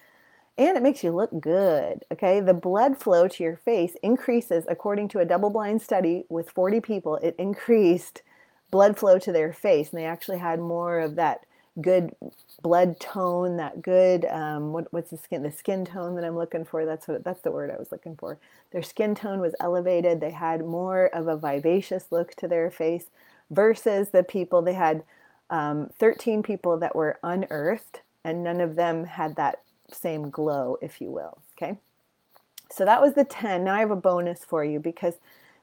and it makes you look good. Okay, the blood flow to your face increases according to a double blind study with 40 people. It increased blood flow to their face, and they actually had more of that good blood tone, that good um, what, what's the skin the skin tone that I'm looking for. That's what that's the word I was looking for. Their skin tone was elevated. They had more of a vivacious look to their face versus the people they had um, 13 people that were unearthed, and none of them had that same glow, if you will. Okay. So that was the 10. Now I have a bonus for you because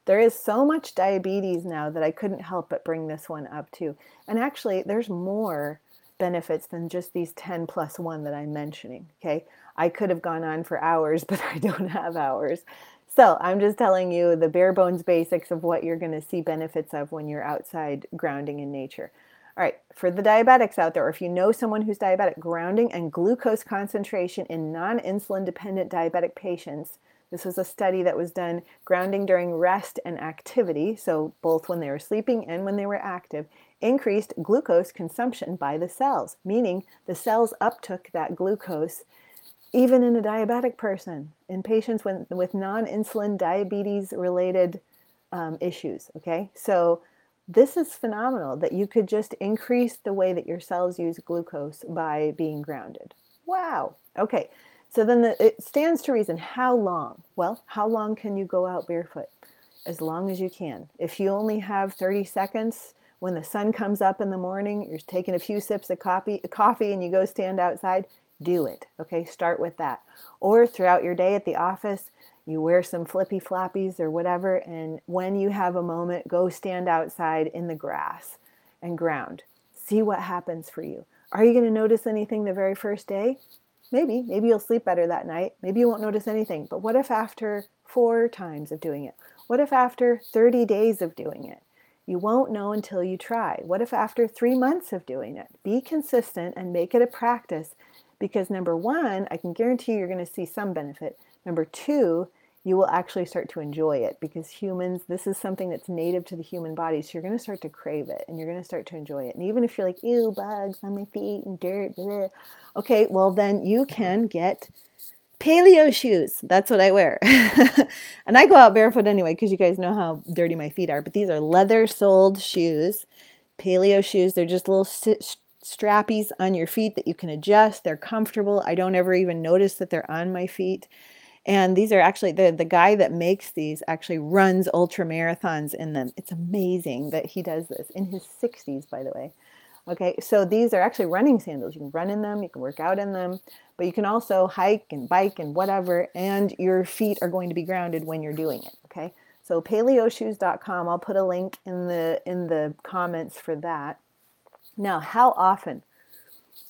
there is so much diabetes now that I couldn't help but bring this one up too. And actually, there's more benefits than just these 10 plus 1 that I'm mentioning. Okay. I could have gone on for hours, but I don't have hours. So I'm just telling you the bare bones basics of what you're going to see benefits of when you're outside grounding in nature. All right, for the diabetics out there, or if you know someone who's diabetic, grounding and glucose concentration in non insulin dependent diabetic patients. This was a study that was done grounding during rest and activity, so both when they were sleeping and when they were active, increased glucose consumption by the cells, meaning the cells uptook that glucose even in a diabetic person, in patients with, with non insulin diabetes related um, issues. Okay, so this is phenomenal that you could just increase the way that your cells use glucose by being grounded. Wow. Okay, so then the, it stands to reason how long? Well, how long can you go out barefoot? As long as you can. If you only have 30 seconds, when the sun comes up in the morning, you're taking a few sips of coffee, coffee and you go stand outside, do it. Okay, start with that. Or throughout your day at the office, you wear some flippy floppies or whatever, and when you have a moment, go stand outside in the grass and ground. See what happens for you. Are you going to notice anything the very first day? Maybe. Maybe you'll sleep better that night. Maybe you won't notice anything. But what if after four times of doing it? What if after 30 days of doing it? You won't know until you try. What if after three months of doing it? Be consistent and make it a practice because number one, I can guarantee you're going to see some benefit. Number two, you will actually start to enjoy it because humans, this is something that's native to the human body. So you're going to start to crave it and you're going to start to enjoy it. And even if you're like, ew, bugs on my feet and dirt, okay, well, then you can get paleo shoes. That's what I wear. and I go out barefoot anyway because you guys know how dirty my feet are. But these are leather soled shoes, paleo shoes. They're just little strappies on your feet that you can adjust. They're comfortable. I don't ever even notice that they're on my feet. And these are actually the the guy that makes these actually runs ultra marathons in them. It's amazing that he does this in his 60s, by the way. Okay, so these are actually running sandals. You can run in them, you can work out in them, but you can also hike and bike and whatever, and your feet are going to be grounded when you're doing it. Okay, so paleoshoes.com. I'll put a link in the in the comments for that. Now, how often?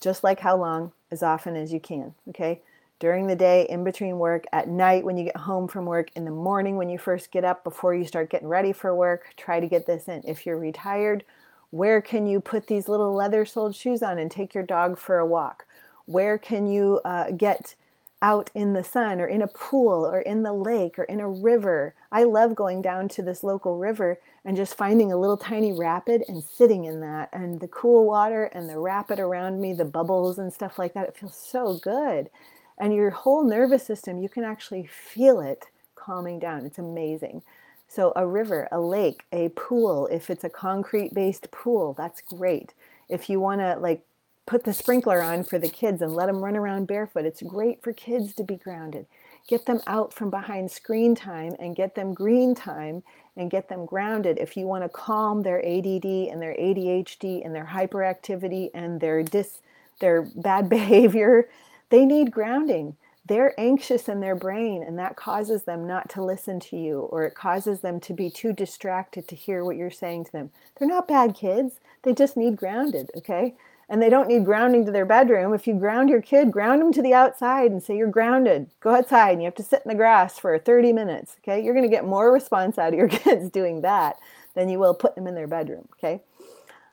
Just like how long, as often as you can, okay? During the day, in between work, at night when you get home from work, in the morning when you first get up, before you start getting ready for work, try to get this in. If you're retired, where can you put these little leather soled shoes on and take your dog for a walk? Where can you uh, get out in the sun or in a pool or in the lake or in a river. I love going down to this local river and just finding a little tiny rapid and sitting in that and the cool water and the rapid around me, the bubbles and stuff like that. It feels so good. And your whole nervous system, you can actually feel it calming down. It's amazing. So, a river, a lake, a pool, if it's a concrete based pool, that's great. If you want to like put the sprinkler on for the kids and let them run around barefoot. It's great for kids to be grounded. Get them out from behind screen time and get them green time and get them grounded. If you want to calm their ADD and their ADHD and their hyperactivity and their dis their bad behavior, they need grounding. They're anxious in their brain and that causes them not to listen to you or it causes them to be too distracted to hear what you're saying to them. They're not bad kids. They just need grounded, okay? and they don't need grounding to their bedroom. If you ground your kid, ground them to the outside and say, You're grounded. Go outside and you have to sit in the grass for 30 minutes. Okay. You're going to get more response out of your kids doing that than you will put them in their bedroom. Okay.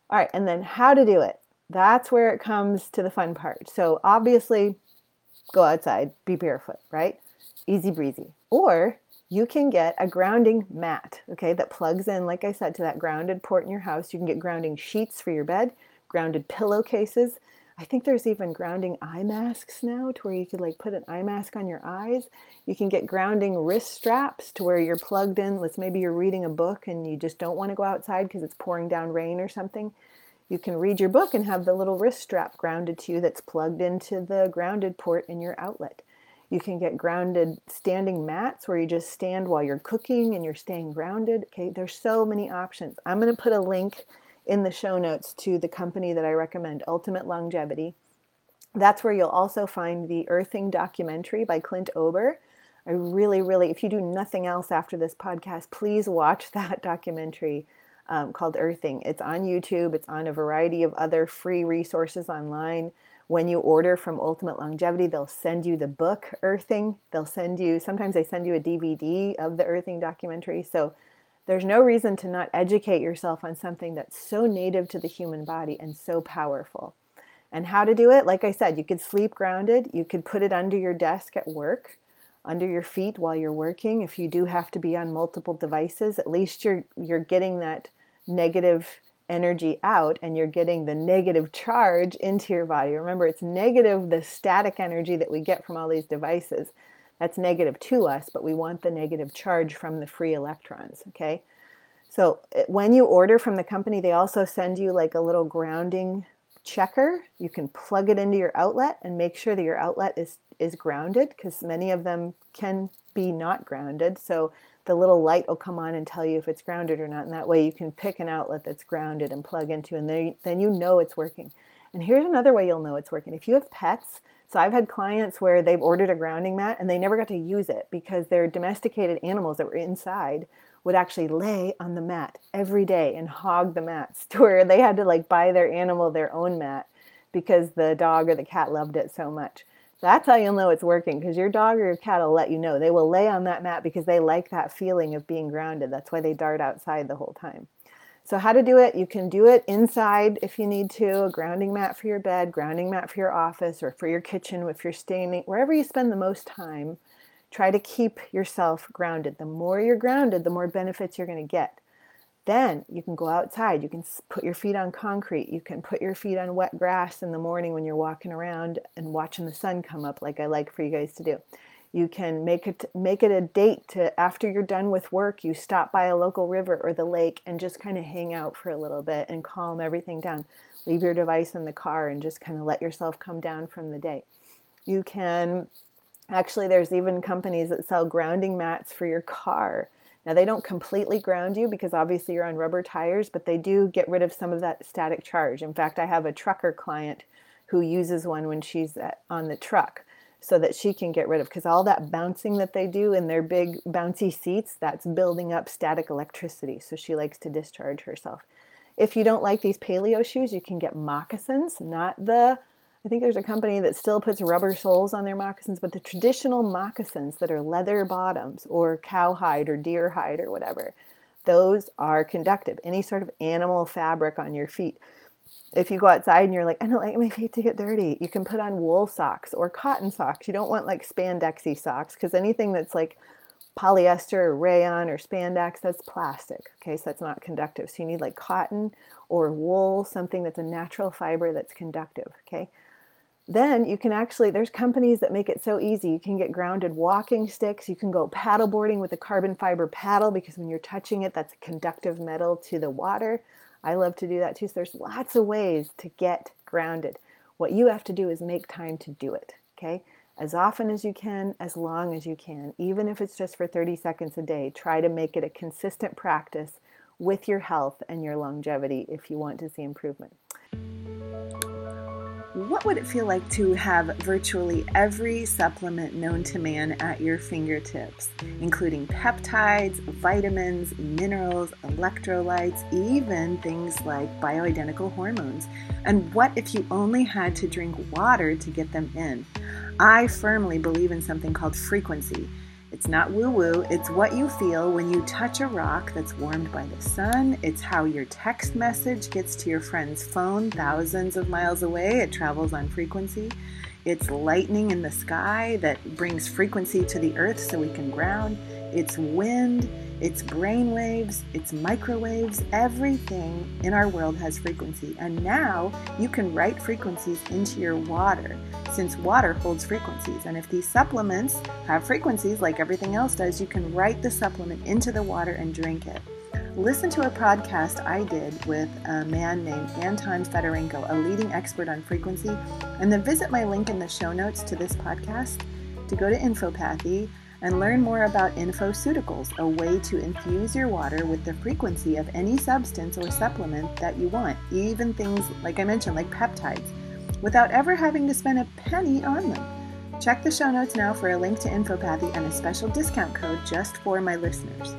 All right. And then how to do it. That's where it comes to the fun part. So obviously, go outside, be barefoot, right? Easy breezy. Or you can get a grounding mat, okay, that plugs in, like I said, to that grounded port in your house. You can get grounding sheets for your bed grounded pillowcases. I think there's even grounding eye masks now to where you could like put an eye mask on your eyes. You can get grounding wrist straps to where you're plugged in. Let's maybe you're reading a book and you just don't want to go outside because it's pouring down rain or something. You can read your book and have the little wrist strap grounded to you that's plugged into the grounded port in your outlet. You can get grounded standing mats where you just stand while you're cooking and you're staying grounded. Okay, there's so many options. I'm going to put a link in the show notes to the company that I recommend, Ultimate Longevity. That's where you'll also find the Earthing documentary by Clint Ober. I really, really, if you do nothing else after this podcast, please watch that documentary um, called Earthing. It's on YouTube, it's on a variety of other free resources online. When you order from Ultimate Longevity, they'll send you the book Earthing. They'll send you, sometimes they send you a DVD of the Earthing documentary. So there's no reason to not educate yourself on something that's so native to the human body and so powerful. And how to do it, like I said, you could sleep grounded, you could put it under your desk at work under your feet while you're working. If you do have to be on multiple devices, at least you're you're getting that negative energy out and you're getting the negative charge into your body. Remember, it's negative the static energy that we get from all these devices. That's negative to us, but we want the negative charge from the free electrons, okay? So eh, when you order from the company, they also send you like a little grounding checker. You can plug it into your outlet and make sure that your outlet is is grounded because many of them can be not grounded. So the little light will come on and tell you if it's grounded or not. And that way you can pick an outlet that's grounded and plug into, and then, then you know it's working. And here's another way you'll know it's working. If you have pets, so I've had clients where they've ordered a grounding mat and they never got to use it because their domesticated animals that were inside would actually lay on the mat every day and hog the mats to where they had to like buy their animal their own mat because the dog or the cat loved it so much. That's how you'll know it's working because your dog or your cat will let you know. They will lay on that mat because they like that feeling of being grounded. That's why they dart outside the whole time. So, how to do it? You can do it inside if you need to, a grounding mat for your bed, grounding mat for your office, or for your kitchen if you're staying wherever you spend the most time. Try to keep yourself grounded. The more you're grounded, the more benefits you're going to get. Then you can go outside. You can put your feet on concrete. You can put your feet on wet grass in the morning when you're walking around and watching the sun come up, like I like for you guys to do. You can make it make it a date to after you're done with work, you stop by a local river or the lake and just kind of hang out for a little bit and calm everything down. Leave your device in the car and just kind of let yourself come down from the day. You can actually there's even companies that sell grounding mats for your car. Now, they don't completely ground you because obviously you're on rubber tires, but they do get rid of some of that static charge. In fact, I have a trucker client who uses one when she's at, on the truck so that she can get rid of because all that bouncing that they do in their big bouncy seats that's building up static electricity. So she likes to discharge herself. If you don't like these paleo shoes you can get moccasins not the I think there's a company that still puts rubber soles on their moccasins, but the traditional moccasins that are leather bottoms or cowhide or deer hide or whatever, those are conductive. Any sort of animal fabric on your feet. If you go outside and you're like, I don't like my feet to get dirty, you can put on wool socks or cotton socks. You don't want like spandexy socks because anything that's like polyester or rayon or spandex, that's plastic. Okay, so that's not conductive. So you need like cotton or wool, something that's a natural fiber that's conductive. Okay then you can actually there's companies that make it so easy. You can get grounded walking sticks. You can go paddle boarding with a carbon fiber paddle because when you're touching it that's a conductive metal to the water. I love to do that too. So there's lots of ways to get grounded. What you have to do is make time to do it okay? As often as you can as long as you can. Even if it's just for 30 seconds a day try to make it a consistent practice with your health and your longevity if you want to see improvement what would it feel like to have virtually every supplement known to man at your fingertips, including peptides, vitamins, minerals, electrolytes, even things like bioidentical hormones? And what if you only had to drink water to get them in? I firmly believe in something called frequency. It's not woo woo, it's what you feel when you touch a rock that's warmed by the sun. It's how your text message gets to your friend's phone thousands of miles away. It travels on frequency. It's lightning in the sky that brings frequency to the earth so we can ground. It's wind it's brainwaves, it's microwaves, everything in our world has frequency. And now you can write frequencies into your water since water holds frequencies. And if these supplements have frequencies like everything else does, you can write the supplement into the water and drink it. Listen to a podcast I did with a man named Anton Fedorenko, a leading expert on frequency, and then visit my link in the show notes to this podcast to go to Infopathy and learn more about Infoceuticals, a way to infuse your water with the frequency of any substance or supplement that you want, even things like I mentioned, like peptides, without ever having to spend a penny on them. Check the show notes now for a link to Infopathy and a special discount code just for my listeners.